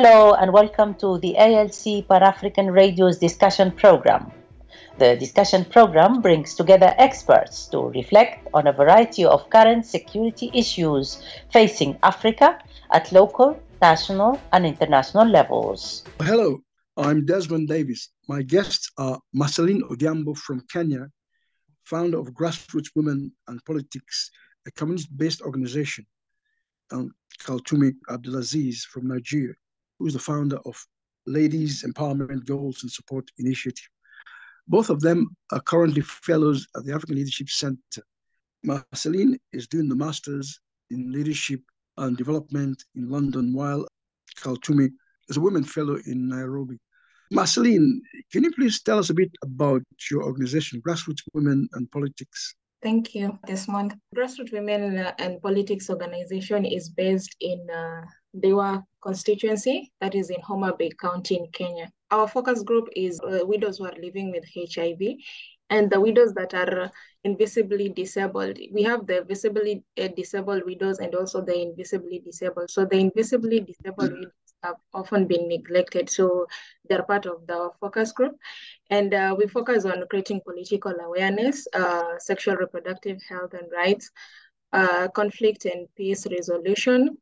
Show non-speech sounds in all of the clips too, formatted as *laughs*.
Hello and welcome to the ALC Pan African Radio's discussion program. The discussion program brings together experts to reflect on a variety of current security issues facing Africa at local, national, and international levels. Hello, I'm Desmond Davis. My guests are Merceline Odhiambo from Kenya, founder of Grassroots Women and Politics, a community based organization, and Kaltumi Abdulazeez from Nigeria, who is the founder of Ladies Empowerment Goals and Support Initiative. Both of them are currently fellows at the African Leadership Center. Merceline is doing the Masters in Leadership and Development in London, while Kaltumi is a Women Fellow in Nairobi. Merceline, can you please tell us a bit about your organization, Grassroots Women and Politics? Thank you, Desmond. Grassroots Women and Politics organization is based in uh, Ndhiwa constituency, that is in Homa Bay County in Kenya. Our focus group is uh, widows who are living with HIV and the widows that are invisibly disabled. We have the visibly uh, disabled widows and also the invisibly disabled. So the invisibly disabled widows have often been neglected. So they're part of the focus group. And uh, we focus on creating political awareness, uh, sexual reproductive health and rights, uh, conflict and peace resolution,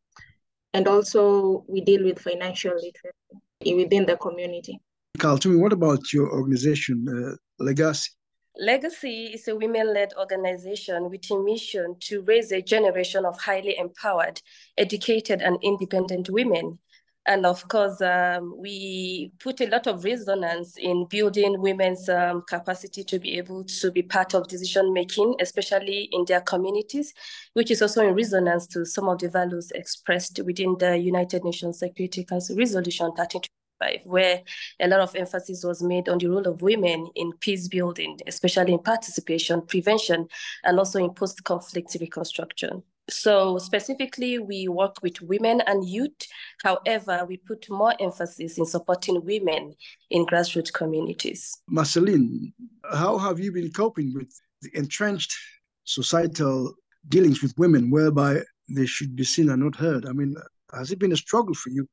and also we deal with financial literacy within the community. Carl, tell me, what about your organization, uh, Legacy? Legacy is a women led organization with a mission to raise a generation of highly empowered, educated, and independent women and of course, um, we put a lot of resonance in building women's um, capacity to be able to be part of decision making, especially in their communities, which is also in resonance to some of the values expressed within the United Nations Security Council Resolution 1325, where a lot of emphasis was made on the role of women in peace building, especially in participation, prevention, and also in post conflict reconstruction. So specifically, we work with women and youth. However, we put more emphasis in supporting women in grassroots communities. Merceline, how have you been coping with the entrenched societal dealings with women whereby they should be seen and not heard? I mean, has it been a struggle for you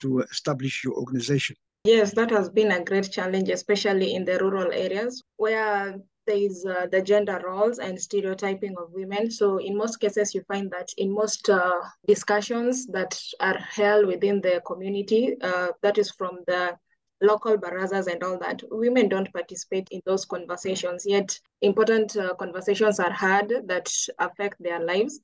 to establish your organization? Yes, that has been a great challenge, especially in the rural areas where there is uh, the gender roles and stereotyping of women. So in most cases, you find that in most uh, discussions that are held within the community, uh, that is from the local barazas and all that, women don't participate in those conversations. Yet important uh, conversations are had that affect their lives.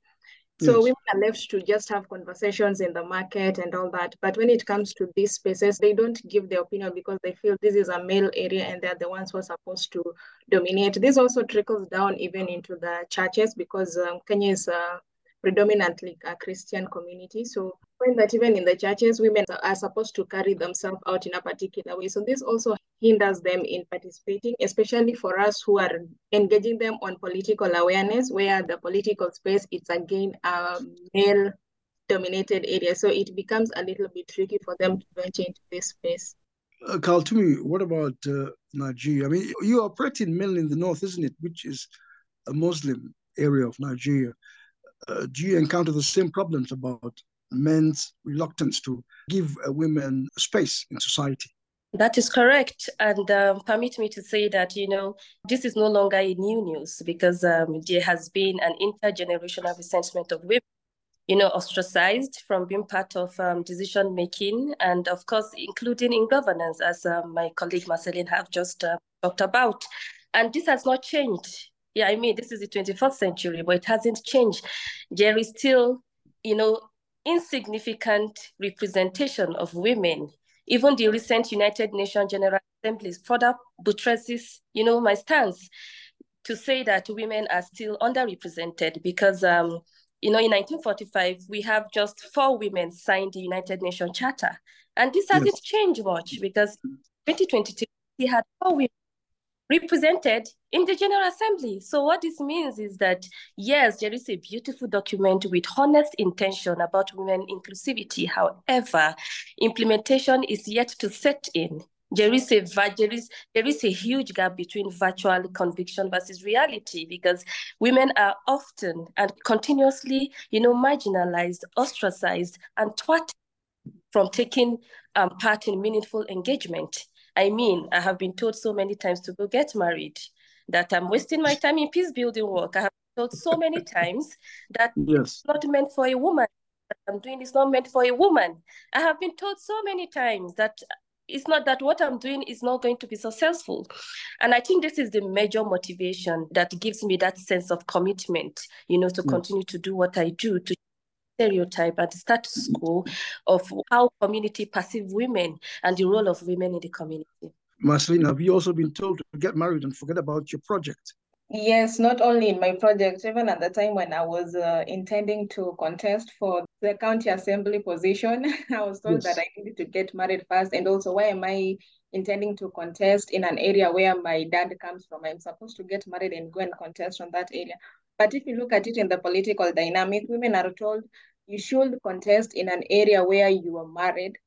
So yes. women are left to just have conversations in the market and all that. But when it comes to these spaces, they don't give their opinion because they feel this is a male area and they're the ones who are supposed to dominate. This also trickles down even into the churches because um, Kenya is a predominantly a Christian community. So find that even in the churches, women are supposed to carry themselves out in a particular way. So this also hinders them in participating, especially for us who are engaging them on political awareness, where the political space is again a male dominated area. So it becomes a little bit tricky for them to venture into this space. Uh, Carl, to me, what about uh, Nigeria? I mean, you operate in mainly in the north, isn't it? Which is a Muslim area of Nigeria. Uh, do you encounter the same problems about men's reluctance to give women space in society? That is correct. And um, permit me to say that, you know, this is no longer a new news because um, there has been an intergenerational resentment of women, you know, ostracized from being part of um, decision making and, of course, including in governance, as um, my colleague Merceline have just uh, talked about. And this has not changed. Yeah, I mean, this is the 21st century, but it hasn't changed. There is still, you know, insignificant representation of women even the recent United Nations General Assembly further buttresses, you know, my stance to say that women are still underrepresented because, um, you know, in 1945, we have just four women signed the United Nations Charter. And this hasn't yes. changed much because 2022, we had four women represented in the General Assembly. So what this means is that, yes, there is a beautiful document with honest intention about women inclusivity. However, implementation is yet to set in. There is a there is there is a huge gap between virtual conviction versus reality because women are often and continuously, you know, marginalized, ostracized, and thwarted from taking um, part in meaningful engagement. I mean, I have been told so many times to go get married that I'm wasting my time in peace building work. I have been told so many times that *laughs* yes. it's not meant for a woman. I'm doing is not meant for a woman. I have been told so many times that it's not that what I'm doing is not going to be successful. And I think this is the major motivation that gives me that sense of commitment, you know, to yes. continue to do what I do, to stereotype and the status quo of how community perceive women and the role of women in the community. Marcelina, have you also been told to get married and forget about your project? Yes, not only in my project, even at the time when I was uh, intending to contest for the county assembly position, *laughs* I was told yes. that I needed to get married first. And also, why am I intending to contest in an area where my dad comes from? I'm supposed to get married and go and contest from that area. But if you look at it in the political dynamic, women are told you should contest in an area where you are married.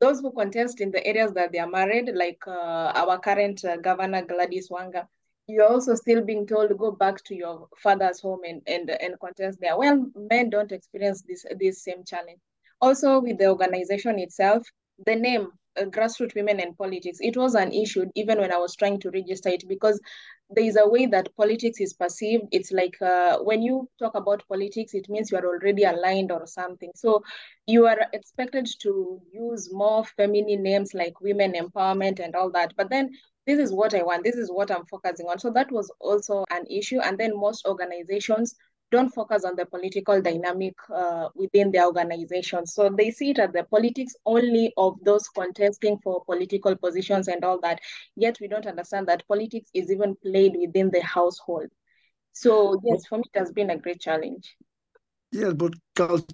Those who contest in the areas that they are married, like uh, our current uh, governor Gladys Wanga, you're also still being told to go back to your father's home and, and, and contest there. Well, men don't experience this, this same challenge. Also, with the organization itself, the name uh, grassroots women and politics it was an issue even when i was trying to register it because there is a way that politics is perceived. It's like uh, when you talk about politics it means you are already aligned or something. So you are expected to use more feminine names like women empowerment and all that. But then this is what i want this is what i'm focusing on. So that was also an issue. And then most organizations don't focus on the political dynamic uh, within the organization. So they see it as the politics only of those contesting for political positions and all that. Yet we don't understand that politics is even played within the household. So yes, for me, it has been a great challenge. Yeah, but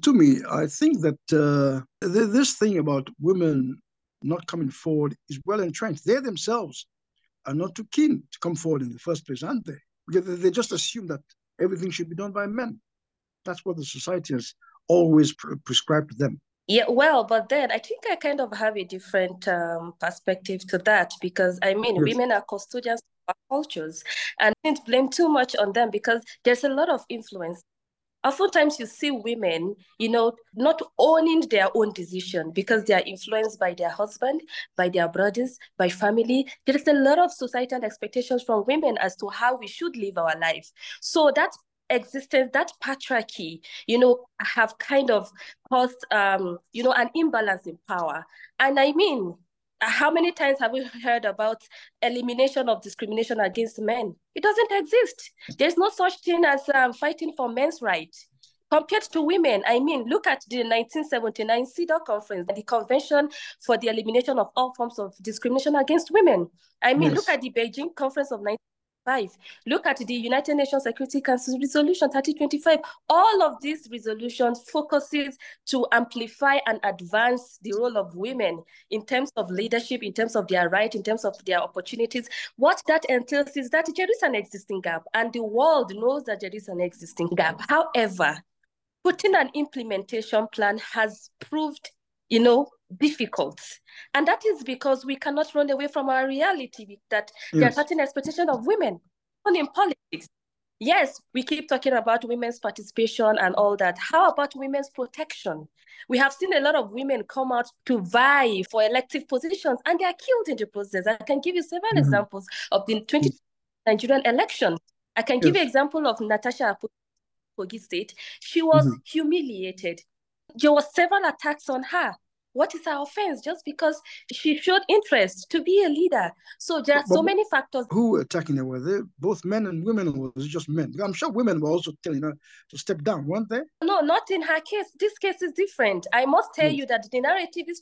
to me, I think that uh, this thing about women not coming forward is well entrenched. They themselves are not too keen to come forward in the first place, aren't they? Because they just assume that everything should be done by men. That's what the society has always pre- prescribed to them. Yeah, well, but then I think I kind of have a different um, perspective to that because I mean, yes. women are custodians of our cultures and I didn't blame too much on them because there's a lot of influence oftentimes you see women, you know, not owning their own decision because they are influenced by their husband, by their brothers, by family. There is a lot of societal expectations from women as to how we should live our lives. So that existence, that patriarchy, you know, have kind of caused, um, you know, an imbalance in power. And I mean, how many times have we heard about elimination of discrimination against men? It doesn't exist. There's no such thing as um, fighting for men's rights. Compared to women, I mean, look at the 1979 CEDAW conference, the Convention for the Elimination of All Forms of Discrimination Against Women. I mean, yes. look at the Beijing Conference of 19 5. Look at the United Nations Security Council Resolution 3025. All of these resolutions focuses to amplify and advance the role of women in terms of leadership, in terms of their right, in terms of their opportunities. What that entails is that there is an existing gap and the world knows that there is an existing gap. However, putting an implementation plan has proved, you know, difficult. And that is because we cannot run away from our reality that yes. there are certain expectations of women, in politics. Yes, we keep talking about women's participation and all that. How about women's protection? We have seen a lot of women come out to vie for elective positions and they are killed in the process. I can give you several mm-hmm. examples of the 20 Nigerian election. I can give yes. you example of Natasha Kogi State. She was mm-hmm. humiliated. There were several attacks on her. What is her offense? Just because she showed interest to be a leader. So there are but, so many factors. who were attacking her? Were they both men and women or was it just men? I'm sure women were also telling her to step down weren't they? No not in her case. This case is different. I must tell yes. you that the narrative is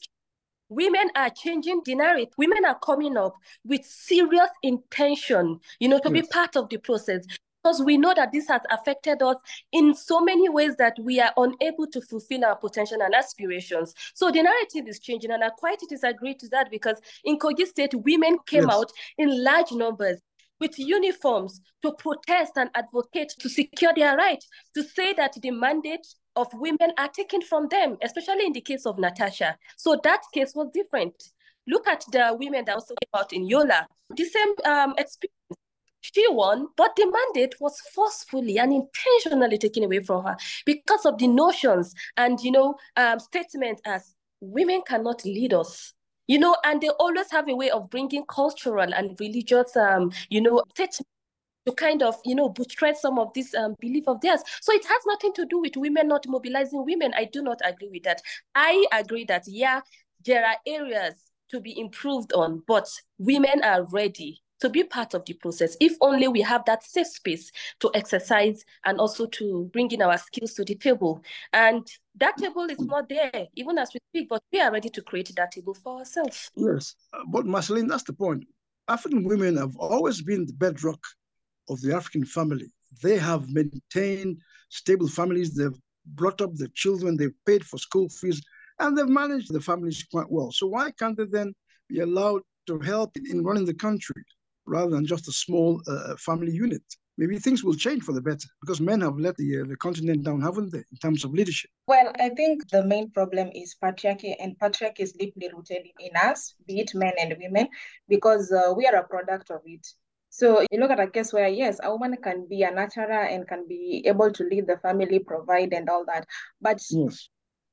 women are changing the narrative. Women are coming up with serious intention you know to yes. be part of the process because we know that this has affected us in so many ways that we are unable to fulfill our potential and aspirations. So the narrative is changing, and I quite disagree to that because in Kogi State, women came yes. out in large numbers with uniforms to protest and advocate to secure their right, to say that the mandate of women are taken from them, especially in the case of Natasha. So that case was different. Look at the women that also came out in Yola. The same um, experience she won, but the mandate was forcefully and intentionally taken away from her because of the notions and you know um, statements as women cannot lead us. You know and they always have a way of bringing cultural and religious um you know to kind of you know buttress some of this um, belief of theirs. So it has nothing to do with women not mobilizing women. I do not agree with that. I agree that yeah there are areas to be improved on but women are ready to be part of the process if only we have that safe space to exercise and also to bring in our skills to the table and that table is not there even as we speak but we are ready to create that table for ourselves yes but merceline that's the point african women have always been the bedrock of the African family. They have maintained stable families. They've brought up their children. They've paid for school fees, and they've managed the families quite well. So why can't they then be allowed to help in running the country rather than just a small uh, family unit? Maybe things will change for the better because men have let the, uh, the continent down, haven't they, in terms of leadership? Well, I think the main problem is patriarchy, and patriarchy is deeply rooted in us, be it men and women, because uh, we are a product of it. So you look at a case where, yes, a woman can be a nurturer and can be able to lead the family, provide and all that. But yes.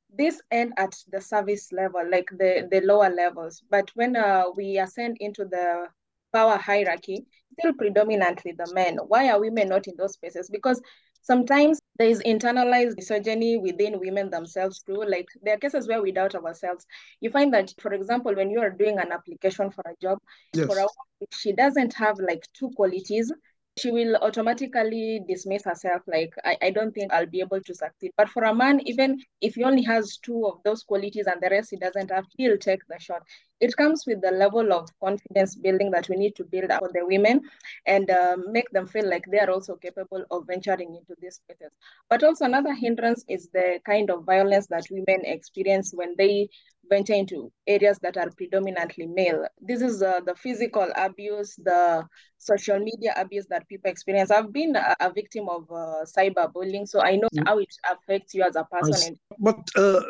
this end at the service level, like the, the lower levels. But when uh, we ascend into the power hierarchy, still predominantly the men. Why are women not in those spaces? Because sometimes there is internalized misogyny within women themselves too. Like there are cases where we doubt ourselves. You find that, for example, when you are doing an application for a job, yes. for a she doesn't have like two qualities, she will automatically dismiss herself like I, I don't think i'll be able to succeed. But for a man even if he only has two of those qualities and the rest he doesn't have he'll take the shot. It comes with the level of confidence building that we need to build up for the women and uh, make them feel like they are also capable of venturing into these spaces. But also another hindrance is the kind of violence that women experience when they venture into areas that are predominantly male. This is uh, the physical abuse, the social media abuse that people experience. I've been a, a victim of uh, cyberbullying, so I know mm. how it affects you as a person. But, uh,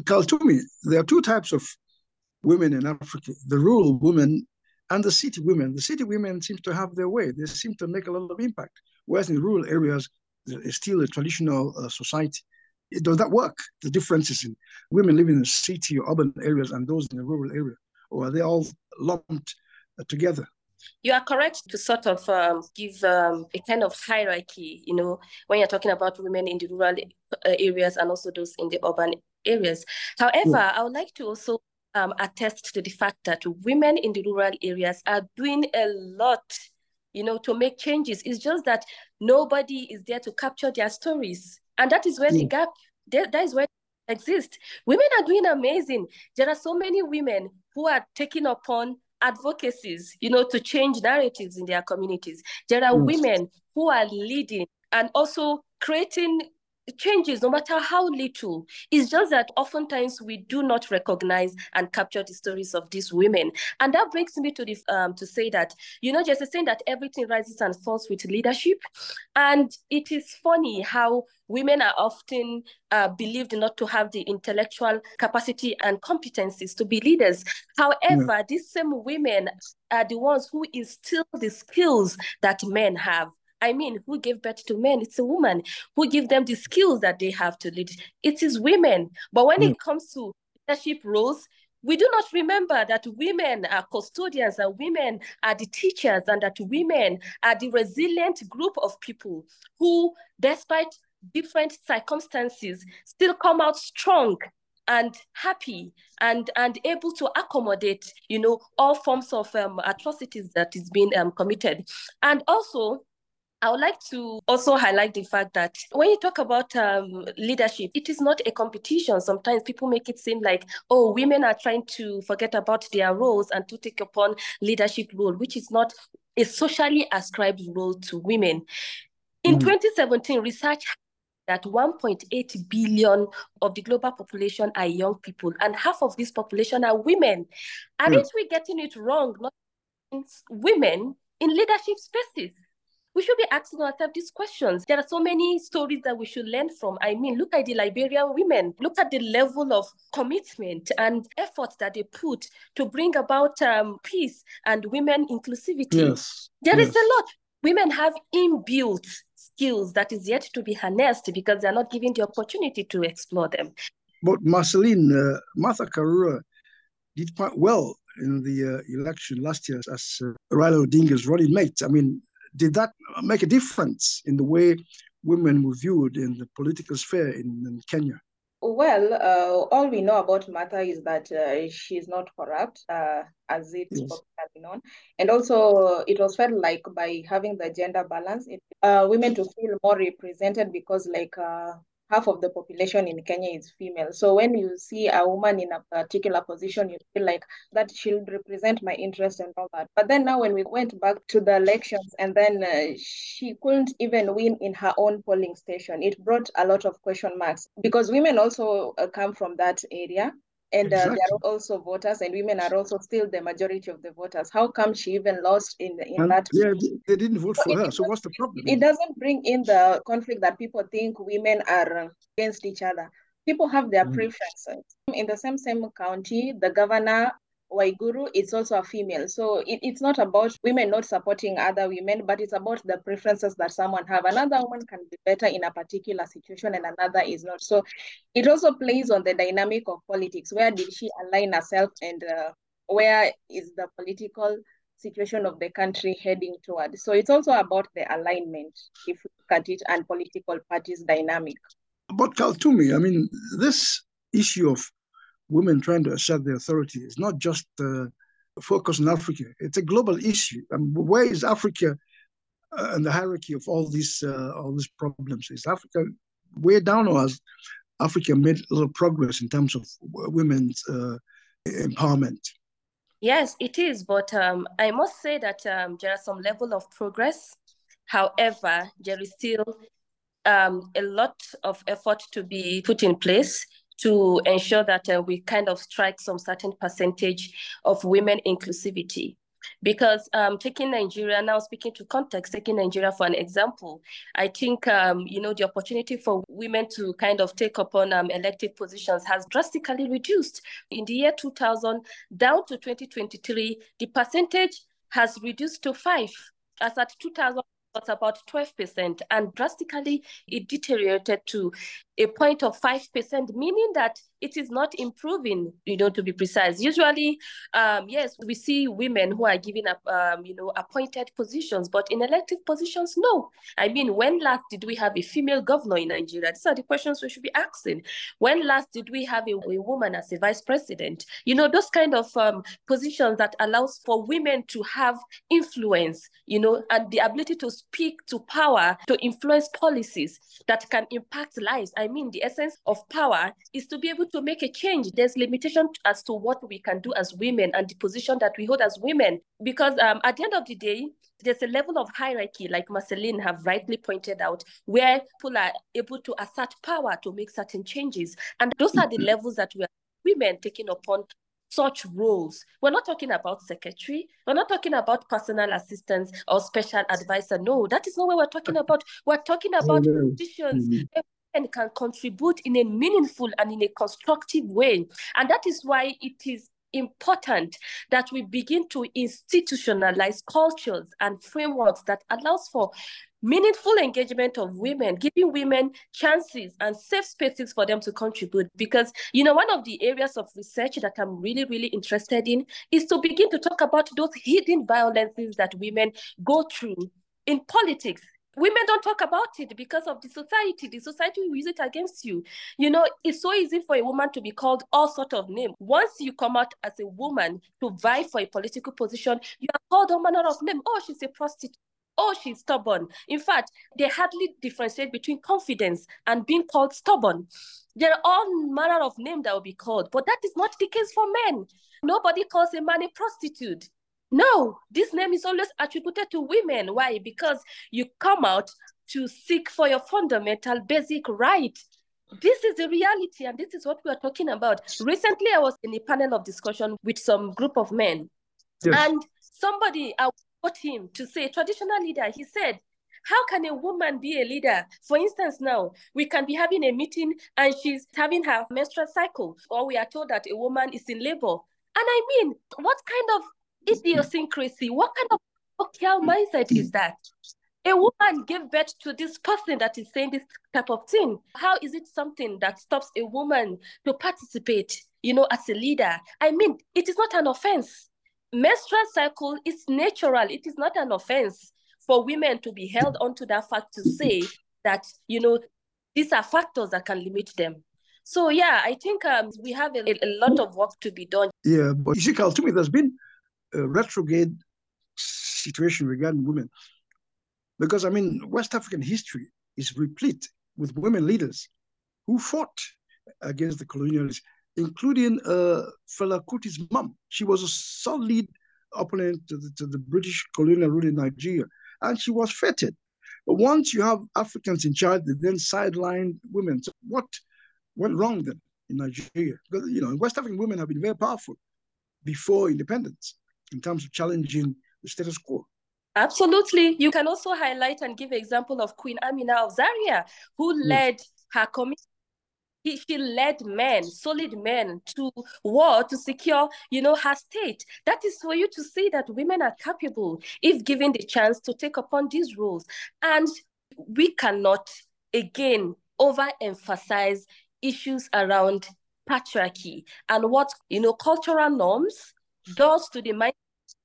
Kaltumi, there are two types of women in Africa the rural women and the city women. The city women seem to have their way, they seem to make a lot of impact. Whereas in rural areas, there is still a traditional uh, society does that work? The differences in women living in the city or urban areas and those in the rural area, or are they all lumped uh, together? You are correct to sort of um, give um, a kind of hierarchy, you know, when you're talking about women in the rural uh, areas and also those in the urban areas. However, yeah. I would like to also um, attest to the fact that women in the rural areas are doing a lot, you know, to make changes. It's just that nobody is there to capture their stories. And that is where the hmm. gap, there, that is where exists. Women are doing amazing. There are so many women who are taking upon advocacies, you know, to change narratives in their communities. There are yes. women who are leading and also creating changes no matter how little. It's just that oftentimes we do not recognize and capture the stories of these women. And that brings me to the um, to say that you know just saying that everything rises and falls with leadership. And it is funny how women are often uh, believed not to have the intellectual capacity and competencies to be leaders. However yeah. these same women are the ones who instill the skills that men have I mean, who gave birth to men? It's a woman. Who give them the skills that they have to lead? It is women. But when mm. it comes to leadership roles, we do not remember that women are custodians and women are the teachers and that women are the resilient group of people who, despite different circumstances, still come out strong and happy and and able to accommodate you know all forms of um, atrocities that is being um, committed and also I would like to also highlight the fact that when you talk about um, leadership, it is not a competition. Sometimes people make it seem like, oh, women are trying to forget about their roles and to take upon leadership role, which is not a socially ascribed role to women. In mm. 2017, research that 1.8 billion of the global population are young people, and half of this population are women. Aren't mm. we getting it wrong? Not women in leadership spaces we should be asking ourselves these questions. There are so many stories that we should learn from. I mean, look at the Liberian women. Look at the level of commitment and effort that they put to bring about um, peace and women inclusivity. Yes. There yes. is a lot. Women have inbuilt skills that is yet to be harnessed because they're not given the opportunity to explore them. But Merceline, uh, Martha Karua did quite well in the uh, election last year as uh, Raila Odinga's running mate. I mean, did that make a difference in the way women were viewed in the political sphere in, in Kenya? Well, uh, all we know about Martha is that uh, she's not corrupt, uh, as it's yes. popularly known. And also, it was felt like by having the gender balance, it, uh, women to feel more represented because, like, uh, half of the population in Kenya is female. So when you see a woman in a particular position, you feel like that she'll represent my interest and all that. But then now when we went back to the elections and then uh, she couldn't even win in her own polling station, it brought a lot of question marks because women also uh, come from that area and uh, exactly. they are also voters and women are also still the majority of the voters how come she even lost in in and that yeah they didn't vote so for her so what's the problem it doesn't bring in the conflict that people think women are against each other people have their mm. preferences in the same same county the governor Waiguru is also a female. So it, it's not about women not supporting other women, but it's about the preferences that someone have. Another woman can be better in a particular situation and another is not. So it also plays on the dynamic of politics. Where did she align herself and uh, where is the political situation of the country heading toward? So it's also about the alignment, if we look at it, and political parties dynamic. But Kaltumi, I mean, this issue of women trying to assert their authority is not just uh, focus on Africa. It's a global issue. I mean, where is Africa uh, in the hierarchy of all these uh, all these problems? Is Africa way down, or has Africa made a little progress in terms of women's uh, empowerment? Yes, it is. But um, I must say that um, there are some level of progress. However, there is still um, a lot of effort to be put in place to ensure that uh, we kind of strike some certain percentage of women inclusivity. Because um, taking Nigeria, now speaking to context, taking Nigeria for an example, I think, um, you know, the opportunity for women to kind of take upon um, positions has drastically reduced. In the year 2000, down to 2023, the percentage has reduced to five. As at 2000, was about 12%, and drastically it deteriorated to a point of 5%, meaning that it is not improving, you know, to be precise. Usually, um, yes, we see women who are given up, um, you know, appointed positions, but in elective positions, no. I mean, when last did we have a female governor in Nigeria? These are the questions we should be asking. When last did we have a, a woman as a vice president? You know, those kind of um, positions that allows for women to have influence, you know, and the ability to speak to power, to influence policies that can impact lives. Mean, the essence of power is to be able to make a change. There's limitation as to what we can do as women and the position that we hold as women. Because um, at the end of the day, there's a level of hierarchy, like Merceline have rightly pointed out, where people are able to assert power to make certain changes. And those are the mm-hmm. levels that we are women taking upon such roles. We're not talking about secretary. We're not talking about personal assistants or special advisor. No, that is not what we're talking about. We're talking about positions mm-hmm. And can contribute in a meaningful and in a constructive way. And that is why it is important that we begin to institutionalize cultures and frameworks that allows for meaningful engagement of women, giving women chances and safe spaces for them to contribute. Because, you know, one of the areas of research that I'm really, really interested in is to begin to talk about those hidden violences that women go through in politics women don't talk about it because of the society the society will use it against you you know it's so easy for a woman to be called all sort of name once you come out as a woman to vie for a political position you are called all manner of name oh she's a prostitute oh, she's stubborn. In fact, they hardly differentiate between confidence and being called stubborn. There are all manner of name that will be called, but that is not the case for men. Nobody calls a man a prostitute. No, this name is always attributed to women. Why? Because you come out to seek for your fundamental basic right. This is the reality, and this is what we are talking about. Recently, I was in a panel of discussion with some group of men, yes. and somebody, I him to say traditional leader. He said, how can a woman be a leader? For instance, now we can be having a meeting and she's having her menstrual cycle, or we are told that a woman is in labor. And I mean, what kind of idiosyncrasy, what kind of patriarchal mindset is that? a woman gave birth to this person that is saying this type of thing. How is it something that stops a woman to participate, you know, as a leader? I mean, it is not an offense. Menstrual cycle is natural. It is not an offense for women to be held onto that fact to say that, you know, these are factors that can limit them. So yeah, I think um, we have a, a, lot of work to be done. Yeah, but you see, to me, there's been retrograde situation regarding women. Because, I mean, West African history is replete with women leaders who fought against the colonialists, including uh, Fela Kuti's mom. She was a solid opponent to the, to the British colonial rule in Nigeria, and she was feted. But once you have Africans in charge, they then sidelined women. So what went wrong then in Nigeria? Because, you know, West African women have been very powerful before independence in terms of challenging the status quo. Absolutely. You can also highlight and give example of Queen Amina of Zaria, who yes. led her community. She led men, solid men, to war to secure, you know, her state. That is for you to see that women are capable if given the chance to take upon these roles. And we cannot, again, overemphasize issues around patriarchy and what, you know, cultural norms does to the mind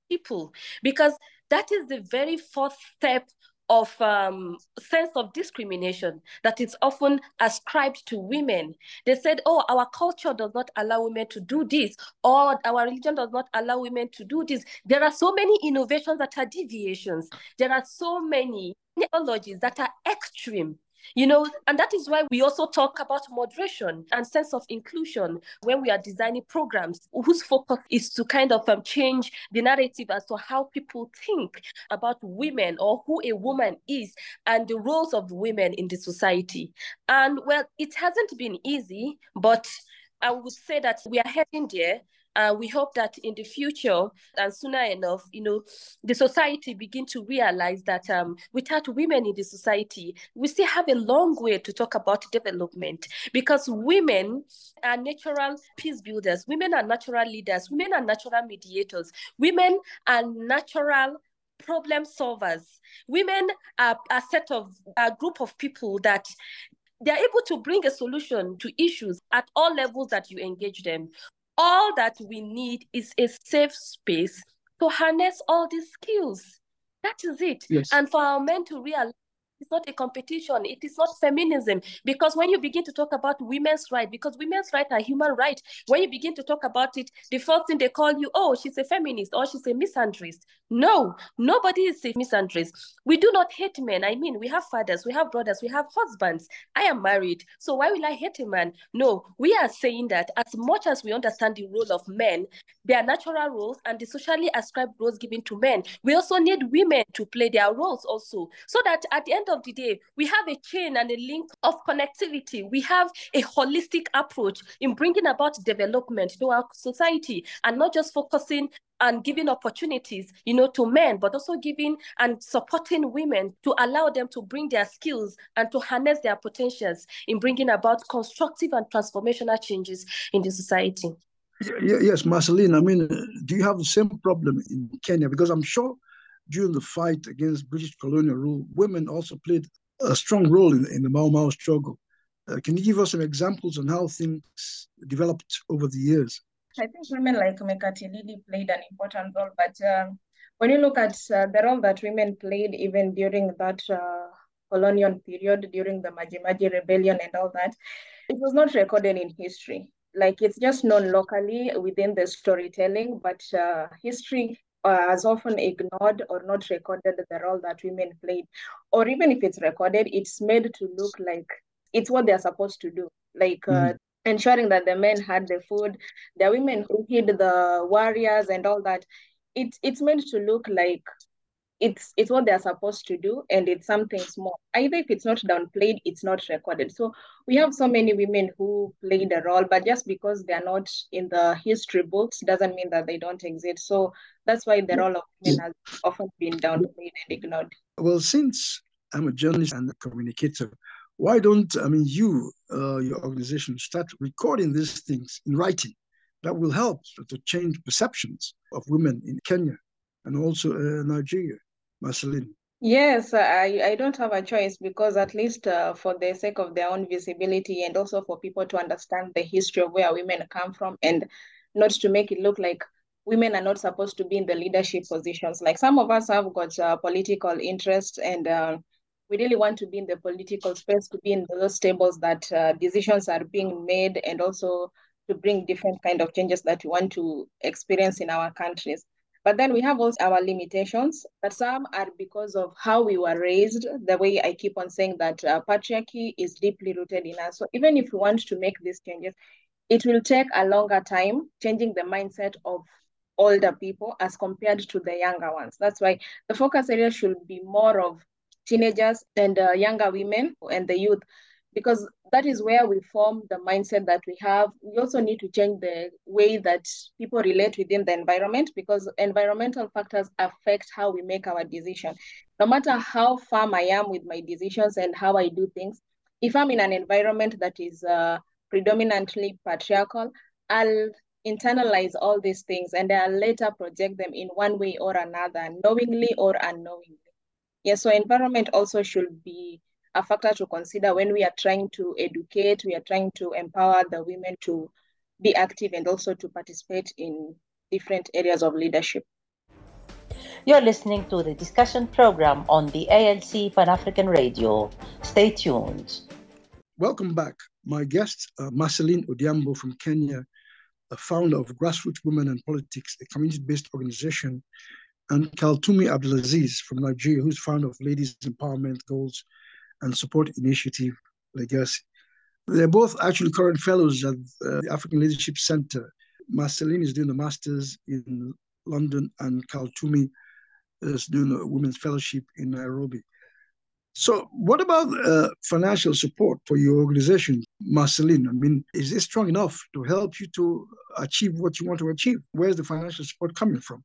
people because that is the very first step of um, sense of discrimination that is often ascribed to women. They said, oh, our culture does not allow women to do this, or our religion does not allow women to do this. There are so many innovations that are deviations. There are so many ideologies that are extreme you know, and that is why we also talk about moderation and sense of inclusion when we are designing programs whose focus is to kind of um, change the narrative as to how people think about women or who a woman is and the roles of women in the society. And well, it hasn't been easy, but I would say that we are heading there. Uh, we hope that in the future and sooner enough, you know, the society begin to realize that um, without women in the society, we still have a long way to talk about development because women are natural peace builders, women are natural leaders, women are natural mediators, women are natural problem solvers. Women are a set of a group of people that they're able to bring a solution to issues at all levels that you engage them. All that we need is a safe space to harness all these skills. That is it. Yes. And for our men to realize it's not a competition. It is not feminism. Because when you begin to talk about women's rights, because women's rights are human rights, when you begin to talk about it, the first thing they call you, oh, she's a feminist or she's a misandrist. No, nobody is a misandrist. We do not hate men. I mean, we have fathers, we have brothers, we have husbands. I am married. So why will I hate a man? No, we are saying that as much as we understand the role of men, their natural roles and the socially ascribed roles given to men, we also need women to play their roles also. So that at the end end of the day, we have a chain and a link of connectivity. We have a holistic approach in bringing about development to our society and not just focusing and giving opportunities, you know, to men, but also giving and supporting women to allow them to bring their skills and to harness their potentials in bringing about constructive and transformational changes in the society. Yes, Merceline, I mean, do you have the same problem in Kenya? Because I'm sure during the fight against British colonial rule, women also played a strong role in, in the Mau Mau struggle. Uh, can you give us some examples on how things developed over the years? I think women like Mekatilili played an important role, but uh, when you look at uh, the role that women played even during that uh, colonial period, during the Maji Maji rebellion and all that, it was not recorded in history. Like it's just known locally within the storytelling, but uh, history uh, has often ignored or not recorded the role that women played. Or even if it's recorded, it's made to look like it's what they're supposed to do. Like mm. uh, ensuring that the men had the food, the women who hid the warriors and all that. It's it's made to look like it's it's what they're supposed to do and it's something small. Either if it's not downplayed it's not recorded. So we have so many women who played a role but just because they're not in the history books doesn't mean that they don't exist. So that's why the role of women has often been downplayed and ignored. Well since i'm a journalist and a communicator why don't i mean you uh, your organization start recording these things in writing that will help to change perceptions of women in kenya and also uh, nigeria Merceline? Yes, I, I don't have a choice because at least uh, for the sake of their own visibility and also for people to understand the history of where women come from and not to make it look like women are not supposed to be in the leadership positions. Like some of us have got uh, political interest and uh, we really want to be in the political space, to be in those tables that uh, decisions are being made and also to bring different kind of changes that we want to experience in our countries. But then we have also our limitations, but some are because of how we were raised, the way I keep on saying that uh, patriarchy is deeply rooted in us. So even if we want to make these changes, it will take a longer time changing the mindset of older people as compared to the younger ones. That's why the focus area should be more of teenagers and uh, younger women and the youth because that is where we form the mindset that we have. We also need to change the way that people relate within the environment because environmental factors affect how we make our decision. No matter how firm I am with my decisions and how I do things, if I'm in an environment that is uh, predominantly patriarchal, I'll internalize all these things and I'll later project them in one way or another, knowingly or unknowingly. Yeah, so environment also should be a factor to consider when we are trying to educate, we are trying to empower the women to be active and also to participate in different areas of leadership. You're listening to the discussion program on the ALC Pan African Radio. Stay tuned. Welcome back. My guests uh, Merceline Odhiambo from Kenya, the founder of Grassroots Women and Politics, a community based organization, and Kaltumi Abdulazeez from Nigeria, who's founder of Ladies Empowerment Goals and Support Initiative Legacy. They're both actually current fellows at uh, the African Leadership Center. Merceline is doing a master's in London, and Kaltumi is doing a women's fellowship in Nairobi. So, what about uh, financial support for your organization, Merceline? I mean, is it strong enough to help you to achieve what you want to achieve? Where's the financial support coming from?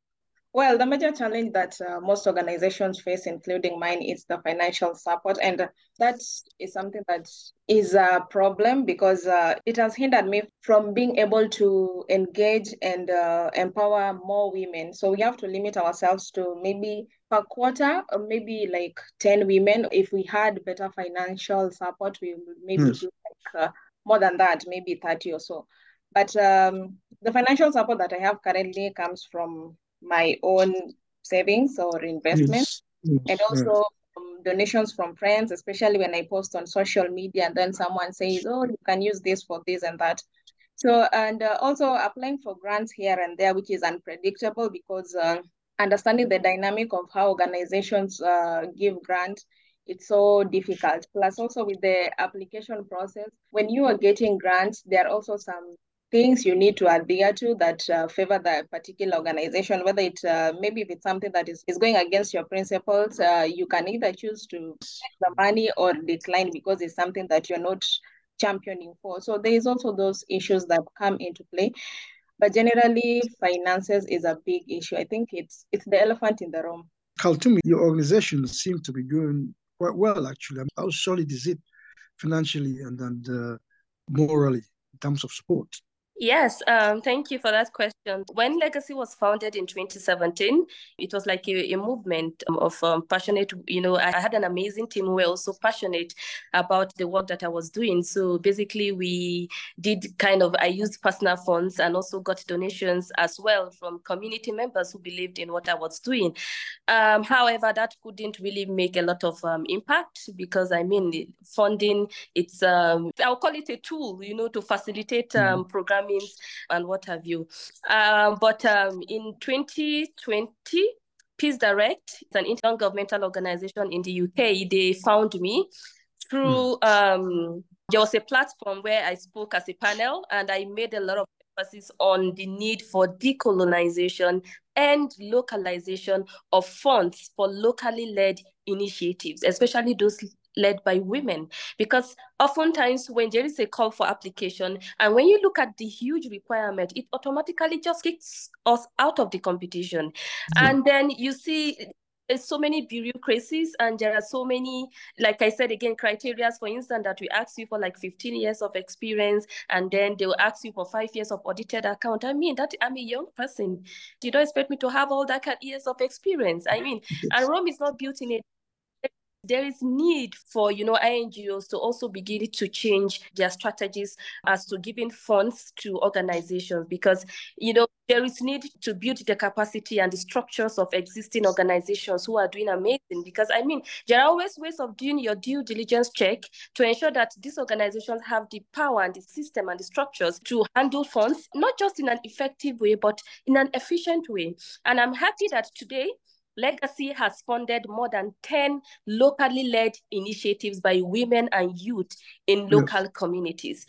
Well, the major challenge that uh, most organizations face, including mine, is the financial support. And that is something that is a problem because uh, it has hindered me from being able to engage and uh, empower more women. So we have to limit ourselves to maybe per quarter, or maybe like 10 women. If we had better financial support, we would maybe yes. do like uh, more than that, maybe 30 or so. But um, the financial support that I have currently comes from my own savings or investments yes. and also um, donations from friends, especially when I post on social media and then someone says, oh, you can use this for this and that. So, and uh, also applying for grants here and there, which is unpredictable because uh, understanding the dynamic of how organizations uh, give grants it's so difficult. Plus, also with the application process, when you are getting grants, there are also some things you need to adhere to that uh, favor the particular organization, whether it uh, maybe if it's something that is, is going against your principles, uh, you can either choose to take the money or decline because it's something that you're not championing for. So there is also those issues that come into play. But generally, finances is a big issue. I think it's it's the elephant in the room. Kaltumi, your organization seems to be doing quite well, actually. How solid is it financially and, and uh, morally in terms of sport? Yes, um, thank you for that question. When Legacy was founded in 2017, it was like a, a movement of um, passionate, you know, I had an amazing team who were also passionate about the work that I was doing. So basically, we did kind of, I used personal funds and also got donations as well from community members who believed in what I was doing. Um, however, that couldn't really make a lot of um, impact because, I mean, funding, it's, um, I'll call it a tool, you know, to facilitate mm-hmm. And what have you. Um, but um, in 2020, Peace Direct, it's an intergovernmental organization in the UK, they found me through, mm. um, there was a platform where I spoke as a panel and I made a lot of emphasis on the need for decolonization and localization of funds for locally led initiatives, especially those led by women. Because oftentimes when there is a call for application and when you look at the huge requirement it automatically just kicks us out of the competition. Mm-hmm. and then you see there's so many bureaucracies and there are so many like i said again criteria. For instance that we ask you for like 15 years of experience and then they will ask you for five years of audited account. I mean that i'm a young person. You don't expect me to have all that kind of years of experience. I mean *laughs* and rome is not built in a there is need for you know NGOs to also begin to change their strategies as to giving funds to organizations because you know there is need to build the capacity and the structures of existing organizations who are doing amazing because I mean there are always ways of doing your due diligence check to ensure that these organizations have the power and the system and the structures to handle funds not just in an effective way but in an efficient way. And I'm happy that today Legacy has funded more than 10 locally led initiatives by women and youth in local yes. communities.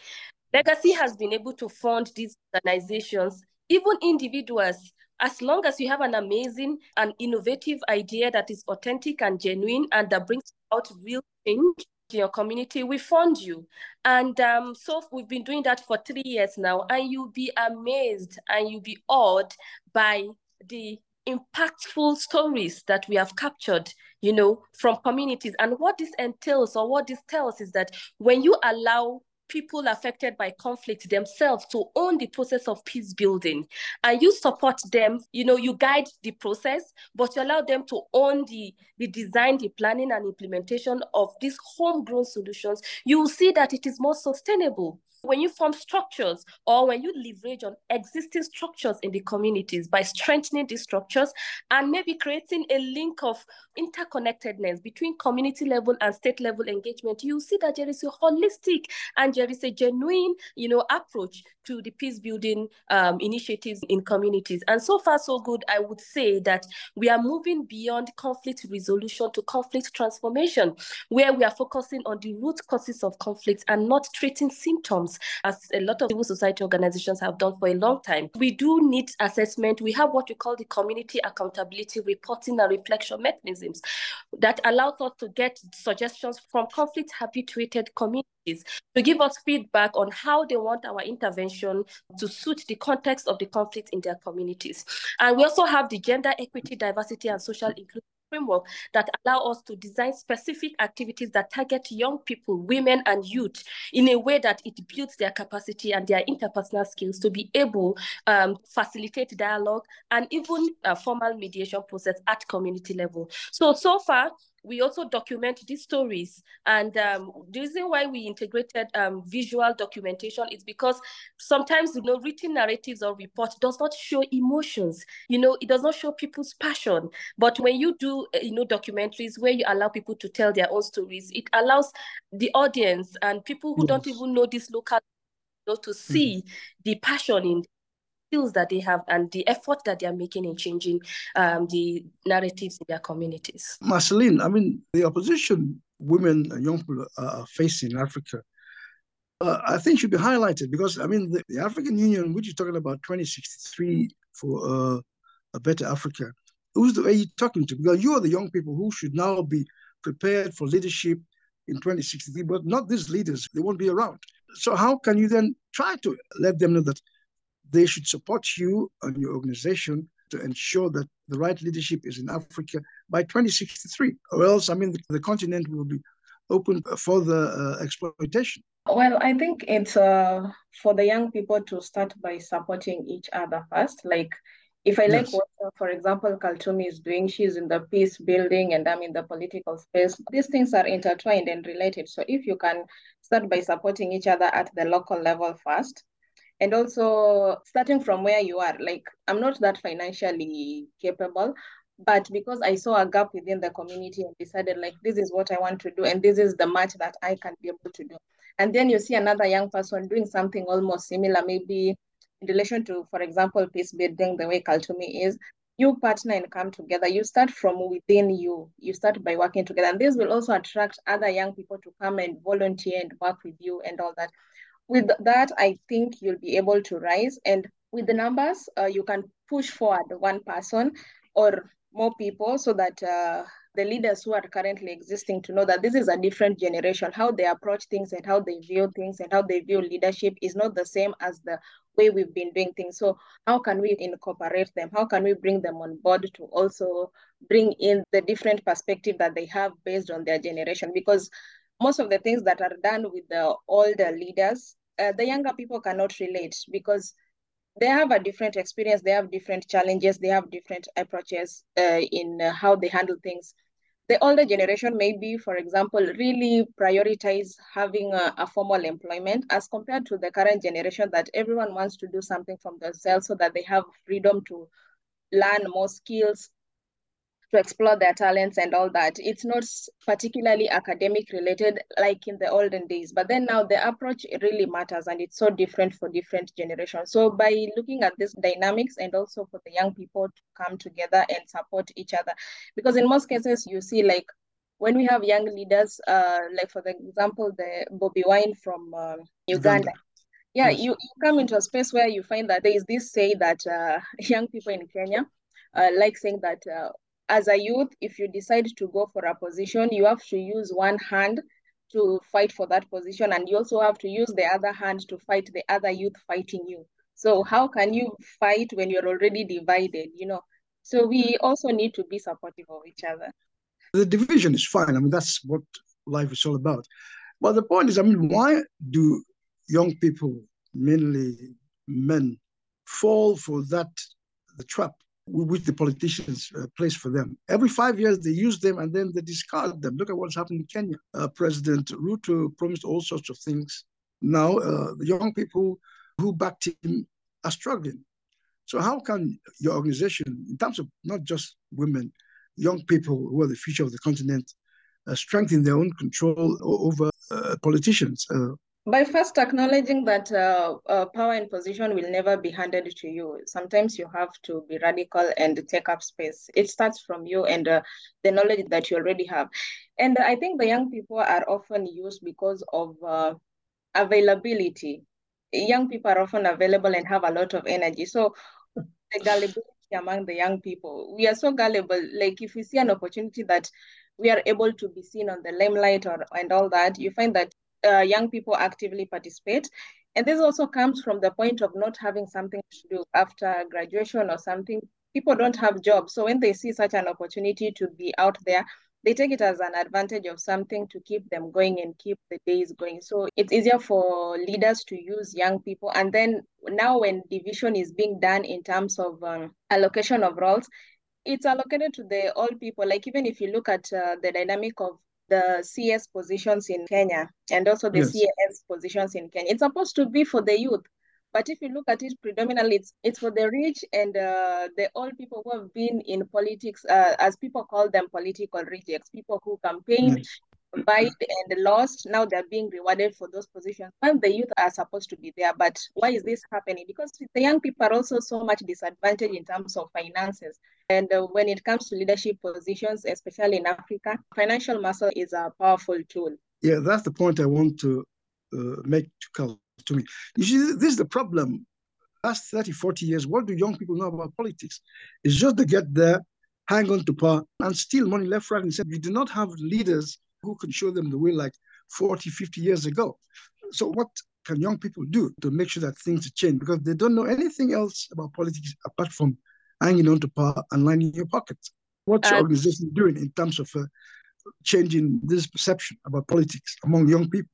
Legacy has been able to fund these organizations, even individuals, as long as you have an amazing and innovative idea that is authentic and genuine and that brings out real change in your community, we fund you. And um, so we've been doing that for three years now, and you'll be amazed and you'll be awed by the impactful stories that we have captured you know from communities. And what this entails or what this tells is that when you allow people affected by conflict themselves to own the process of peace building and you support them you know you guide the process but you allow them to own the the design the planning and implementation of these homegrown solutions you will see that it is more sustainable when you form structures or when you leverage on existing structures in the communities by strengthening these structures and maybe creating a link of interconnectedness between community level and state level engagement, you see that there is a holistic and there is a genuine, you know, approach to the peace building um, initiatives in communities. And so far, so good, I would say that we are moving beyond conflict resolution to conflict transformation, where we are focusing on the root causes of conflict and not treating symptoms as a lot of civil society organizations have done for a long time. We do need assessment. We have what we call the community accountability reporting and reflection mechanisms that allows us to get suggestions from conflict habituated communities to give us feedback on how they want our intervention to suit the context of the conflict in their communities. And we also have the gender equity, diversity, and social inclusion framework that allow us to design specific activities that target young people, women, and youth in a way that it builds their capacity and their interpersonal skills to be able um, facilitate dialogue and even a formal mediation process at community level. So, so far, we also document these stories. And um, the reason why we integrated um, visual documentation is because sometimes, you know, written narratives or reports does not show emotions. You know, it does not show people's passion. But when you do, uh, you know, documentaries where you allow people to tell their own stories, it allows the audience and people who yes. don't even know this local to see mm-hmm. the passion in skills that they have and the effort that they are making in changing um, the narratives in their communities. Merceline, I mean, the opposition women and young people are facing in Africa, uh, I think should be highlighted because, I mean, the, the, African Union, which is talking about 2063 for uh, a better Africa, who's the, are you talking to? Because you are the young people who should now be prepared for leadership in 2063, but not these leaders. They won't be around. So how can you then try to let them know that they should support you and your organization to ensure that the right leadership is in Africa by 2063, or else, I mean, the, the continent will be open for the uh, exploitation. Well, I think it's uh, for the young people to start by supporting each other first. Like, if I like yes. what, uh, for example, Kaltumi is doing, she's in the peace building and I'm in the political space. These things are intertwined and related. So if you can start by supporting each other at the local level first, and also starting from where you are like i'm not that financially capable but because i saw a gap within the community and decided like this is what i want to do and this is the match that i can be able to do. And then you see another young person doing something almost similar maybe in relation to for example peace building the way kaltumi is. You partner and come together. You start from within you. You start by working together. And this will also attract other young people to come and volunteer and work with you and all that with that, I think you'll be able to rise. And with the numbers, uh, you can push forward one person or more people so that uh, the leaders who are currently existing to know that this is a different generation. How they approach things and how they view things and how they view leadership is not the same as the way we've been doing things. So how can we incorporate them? How can we bring them on board to also bring in the different perspective that they have based on their generation? Because most of the things that are done with the older leaders, uh, the younger people cannot relate because they have a different experience, they have different challenges, they have different approaches uh, in uh, how they handle things. the older generation maybe, for example, really prioritize having a, a, formal employment as compared to the current generation that everyone wants to do something from themselves so that they have freedom to learn more skills, to explore their talents and all that. It's not particularly academic related like in the olden days, but then now the approach really matters and it's so different for different generations. So by looking at this dynamics and also for the young people to come together and support each other, because in most cases you see like when we have young leaders, uh, like for the example, the Bobby Wine from um, Uganda. Yeah, yes. you, you come into a space where you find that there is this say that uh, *laughs* young people in Kenya uh, like saying that uh, as a youth, if you decide to go for a position, you have to use one hand to fight for that position, and you also have to use the other hand to fight the other youth fighting you. So how can you fight when you're already divided? You know, so we also need to be supportive of each other. The division is fine. I mean, that's what life is all about. But the point is, I mean, why do young people, mainly men, fall for that the trap which the politicians uh, place for them. Every five years, they use them and then they discard them. Look at what's happened in Kenya. Uh, President Ruto promised all sorts of things. Now, uh, the young people who backed him are struggling. So, how can your organization, in terms of not just women, young people who are the future of the continent, uh, strengthen their own control over uh, politicians? By first acknowledging that uh, uh, power and position will never be handed to you. Sometimes you have to be radical and take up space. It starts from you and uh, the knowledge that you already have. And I think the young people are often used because of uh, availability. Young people are often available and have a lot of energy. So the gullibility among the young people, we are so gullible. Like if we see an opportunity that we are able to be seen on the limelight or and all that, you find that uh, young people actively participate. And this also comes from the point of not having something to do after graduation or something. People don't have jobs. So when they see such an opportunity to be out there, they take it as an advantage of something to keep them going and keep the days going. So it's easier for leaders to use young people. And then now, when division is being done in terms of um, allocation of roles, it's allocated to the old people. Like even if you look at uh, the dynamic of the CS positions in Kenya and also the yes. CAS positions in Kenya. It's supposed to be for the youth. But if you look at it predominantly, it's, it's for the rich and uh, the old people who have been in politics, uh, as people call them political rejects, people who campaigned, yes vied and lost. Now they're being rewarded for those positions when the youth are supposed to be there. But why is this happening? Because the young people are also so much disadvantaged in terms of finances. And uh, when it comes to leadership positions, especially in Africa, financial muscle is a powerful tool. Yeah, that's the point I want to uh, make to to me. You see, this is the problem. Last 30, 40 years, what do young people know about politics? It's just to get there, hang on to power, and steal money left, right, and center. We do not have leaders who can show them the way like 40, 50 years ago. So what can young people do to make sure that things change? Because they don't know anything else about politics apart from hanging on to power and lining your pockets. What's your uh, organization doing in terms of uh, changing this perception about politics among young people?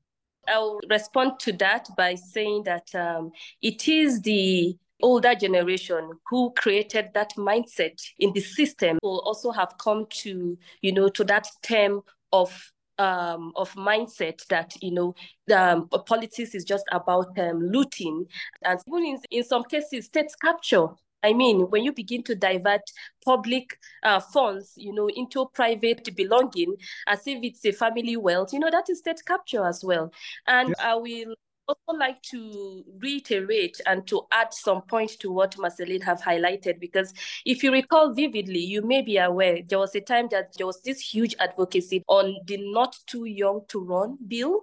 I'll respond to that by saying that um, it is the older generation who created that mindset in the system will also have come to you know to that term of um, of mindset that you know um, politics is just about um, looting and even in, in some cases state capture I mean, when you begin to divert public uh, funds, you know, into private belonging, as if it's a family wealth, you know, that is state capture as well. And yes. I will also like to reiterate and to add some point to what Merceline have highlighted because if you recall vividly, you may be aware there was a time that there was this huge advocacy on the not too young to run bill.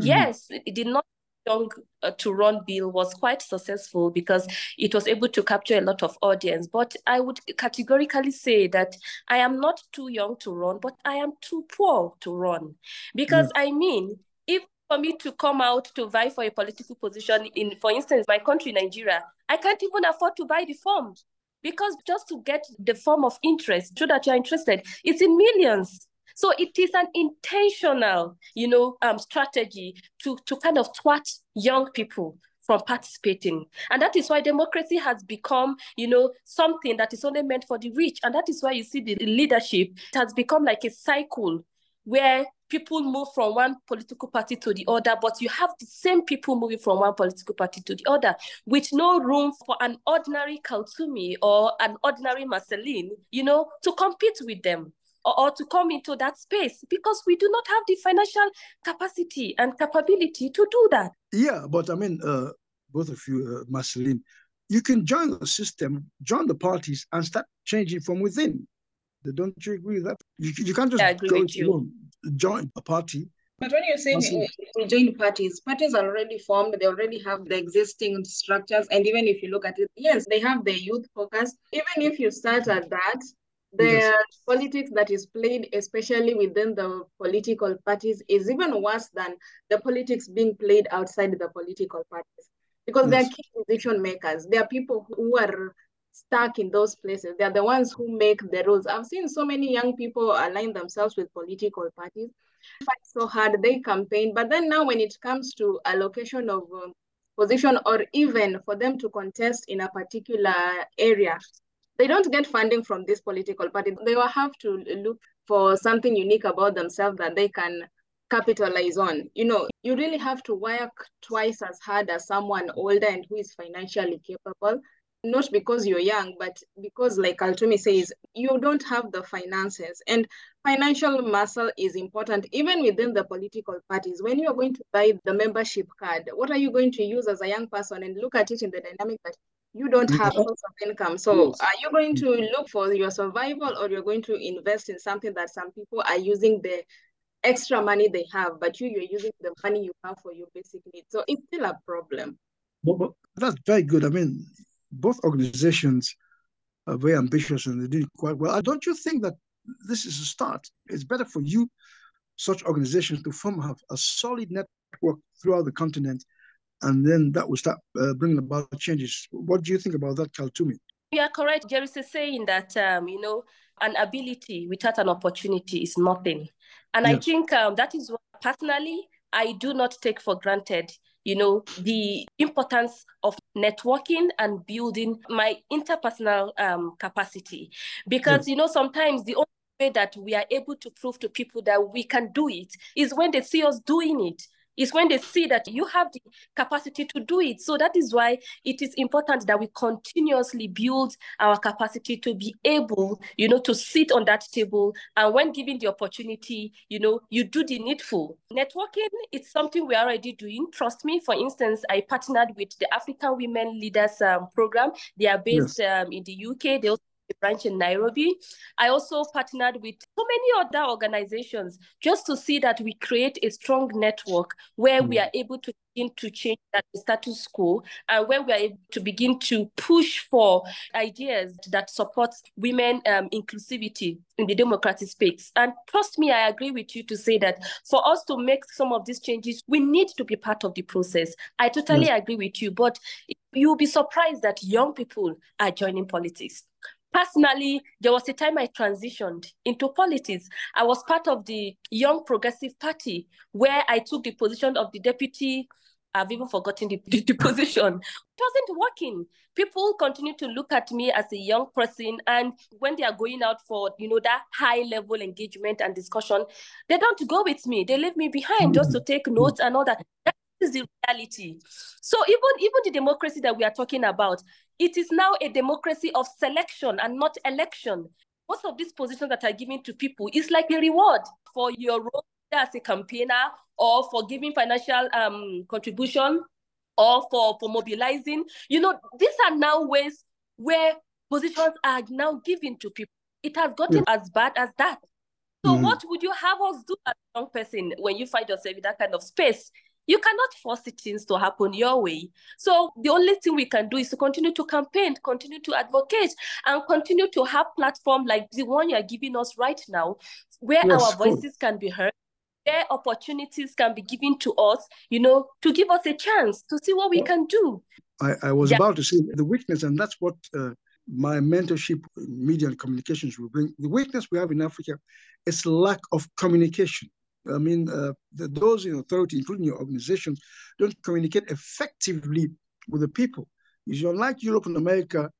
Mm-hmm. Yes, it did not young uh, to run bill was quite successful because it was able to capture a lot of audience but i would categorically say that i am not too young to run but i am too poor to run because mm. i mean for me to come out to vie for a political position in, for instance, my country, Nigeria, I can't even afford to buy the form because just to get the form of interest, so that you're interested, it's in millions. So it is an intentional, you know, um, strategy to to kind of thwart young people from participating. And that is why democracy has become, you know, something that is only meant for the rich. And that is why you see the leadership it has become like a cycle where people move from one political party to the other, but you have the same people moving from one political party to the other, with no room for an ordinary Kaltumi or an ordinary Merceline, you know, to compete with them or, or to come into that space because we do not have the financial capacity and capability to do that. Yeah, but I mean, uh, both of you, uh, Merceline, you can join the system, join the parties, and start changing from within. Don't you agree with that? You, you can't just I agree go with you. Join a party. But when you say we, we join parties, parties are already formed, they already have the existing structures. And even if you look at it, yes, they have the youth focus. Even if you start at that, the Yes. politics that is played, especially within the political parties, is even worse than the politics being played outside the political parties. Because they're key decision makers. They are people who are stuck in those places. They're the ones who make the rules. I've seen so many young people align themselves with political parties, fight so hard, they campaign. But then now, when it comes to allocation of um, position or even for them to contest in a particular area, they don't get funding from this political party. They will have to look for something unique about themselves that they can capitalize on. You know, you really have to work twice as hard as someone older and who is financially capable. Not because you're young, but because, like Kaltumi says, you don't have the finances. And financial muscle is important, even within the political parties. When you're going to buy the membership card, what are you going to use as a young person? And look at it in the dynamic that you don't have Yes. source of income. So are you going to look for your survival or you're going to invest in something that some people are using the extra money they have, but you, you're using the money you have for your basic needs. So it's still a problem. But that's very good. I mean, both organizations are very ambitious and they're doing quite well. Don't you think that this is a start? It's better for you, such organizations, to form have a solid network throughout the continent, and then that will start uh, bringing about changes. What do you think about that, Kaltumi? You are correct. Jerry is saying that um, you know an ability without an opportunity is nothing, and I think um, that is what personally I do not take for granted. You know the importance of networking and building my interpersonal um, capacity, because you know sometimes the only way that we are able to prove to people that we can do it is when they see us doing it. Is when they see that you have the capacity to do it. So that is why it is important that we continuously build our capacity to be able, you know, to sit on that table. And when given the opportunity, you know, you do the needful. Networking, it's something we're already doing. Trust me. For instance, I partnered with the African Women Leaders um, Program. They are based um, in the UK. They also branch in Nairobi. I also partnered with so many other organizations just to see that we create a strong network where we Mm. are able to begin to change that status quo and where we are able to begin to push for ideas that support women um, inclusivity in the democratic space. And trust me, I agree with you to say that for us to make some of these changes, we need to be part of the process. I totally agree with you, but you'll be surprised that young people are joining politics. Personally, there was a time I transitioned into politics. I was part of the Young Progressive Party, where I took the position of the deputy. I've even forgotten the, the, *laughs* the position. It wasn't working. People continue to look at me as a young person, and when they are going out for you know that high level engagement and discussion, they don't go with me. They leave me behind just to take notes and all that. That is the reality. So even even the democracy that we are talking about, it is now a democracy of selection and not election. Most of these positions that are given to people is like a reward for your role as a campaigner or for giving financial um, contribution or for, for mobilizing. You know, these are now ways where positions are now given to people. It has gotten as bad as that. So Mhm. what would you have us do as a young person when you find yourself in that kind of space? You cannot force things to happen your way. So the only thing we can do is to continue to campaign, continue to advocate, and continue to have platform like the one you are giving us right now, where Yes, our cool. voices can be heard, where opportunities can be given to us, you know, to give us a chance to see what we can do. I, I was Yeah. about to say the weakness, and that's what uh, my mentorship in media and communications will bring. The weakness we have in Africa is lack of communication. I mean, uh, the, those in authority, including your organizations, don't communicate effectively with the people. Is unlike Europe and America,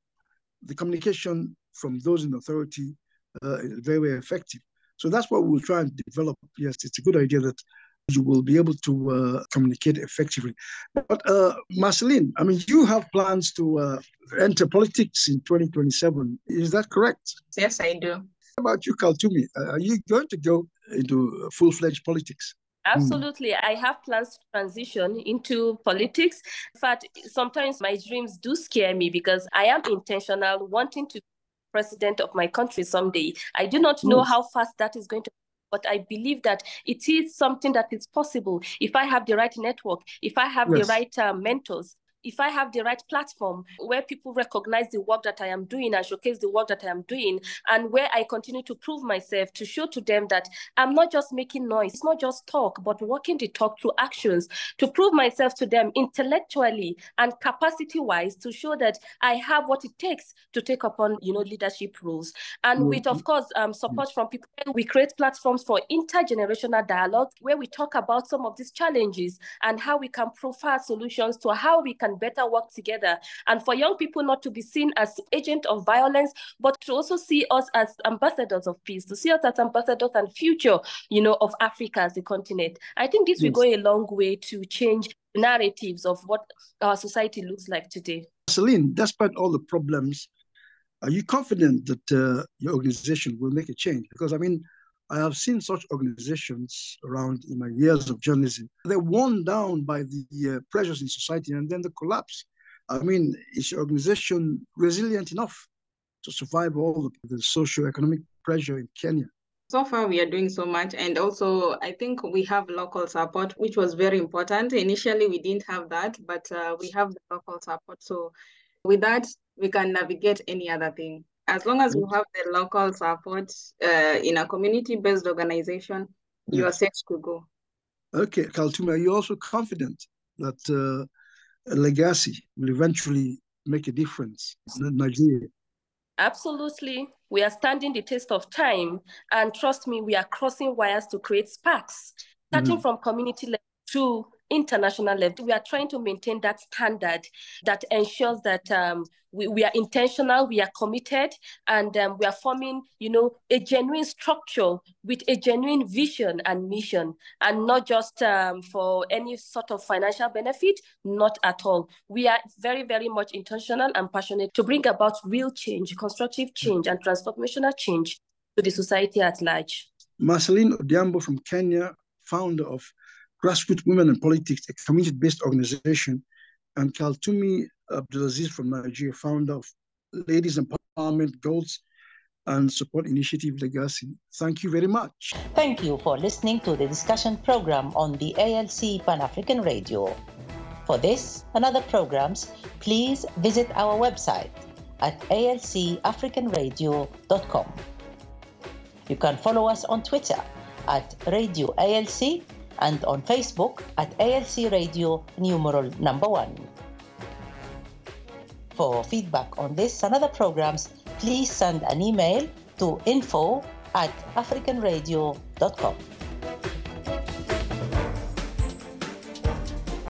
the communication from those in authority uh, is very, very effective. So that's what we'll try and develop. Yes, it's a good idea that you will be able to uh, communicate effectively. But uh, Merceline, I mean, you have plans to uh, enter politics in 2027. Is that correct? Yes, I do. How about you, Kaltumi? Uh, are you going to go into full-fledged politics? Absolutely. Mm. I have plans to transition into politics. In fact, sometimes my dreams do scare me because I am intentional, wanting to be president of my country someday. I do not know how fast that is going to but I believe that it is something that is possible if I have the right network, if I have yes. the right uh, mentors, if I have the right platform where people recognize the work that I am doing and showcase the work that I am doing, and where I continue to prove myself to show to them that I'm not just making noise, it's not just talk, but walking the talk through actions to prove myself to them intellectually and capacity wise to show that I have what it takes to take upon, you know, leadership roles. And mm-hmm. with, of course, um, support from people, we create platforms for intergenerational dialogue where we talk about some of these challenges and how we can profile solutions to how we can can better work together. And for young people not to be seen as agent of violence, but to also see us as ambassadors of peace, to see us as ambassadors and future, you know, of Africa as a continent. I think this yes. will go a long way to change narratives of what our society looks like today. Celine, despite all the problems, are you confident that uh, your organization will make a change? Because I mean, I have seen such organizations around in my years of journalism. They're worn down by the uh, pressures in society and then the collapse. I mean, is your organization resilient enough to survive all the, socio-economic pressure in Kenya? So far, we are doing so much. And also, I think we have local support, which was very important. Initially, we didn't have that, but uh, we have the local support. So with that, we can navigate any other thing as long as you have the local support uh, in a community-based organization, you are set to go. Okay, Kaltumi, are you also confident that uh, a legacy will eventually make a difference in Nigeria? Absolutely. We are standing the test of time. And trust me, we are crossing wires to create sparks, starting mm-hmm. from community level to international level. We are trying to maintain that standard that ensures that um, we, we are intentional, we are committed, and um, we are forming, you know, a genuine structure with a genuine vision and mission, and not just um, for any sort of financial benefit, not at all. We are very, very much intentional and passionate to bring about real change, constructive change, and transformational change to the society at large. Merceline Odhiambo from Kenya, founder of Grassroots Women in Politics, a community-based organization, and Kaltumi uh, Abdulazeez from Nigeria, founder of Ladies Empowerment Goals and Support Initiative Legacy. Thank you very much. Thank you for listening to the discussion program on the ALC Pan African Radio. For this and other programs, please visit our website at alcafricanradio.com. You can follow us on Twitter at Radio ALC and on Facebook at ALC Radio numeral number one. For feedback on this and other programs, please send an email to info at africanradio.com.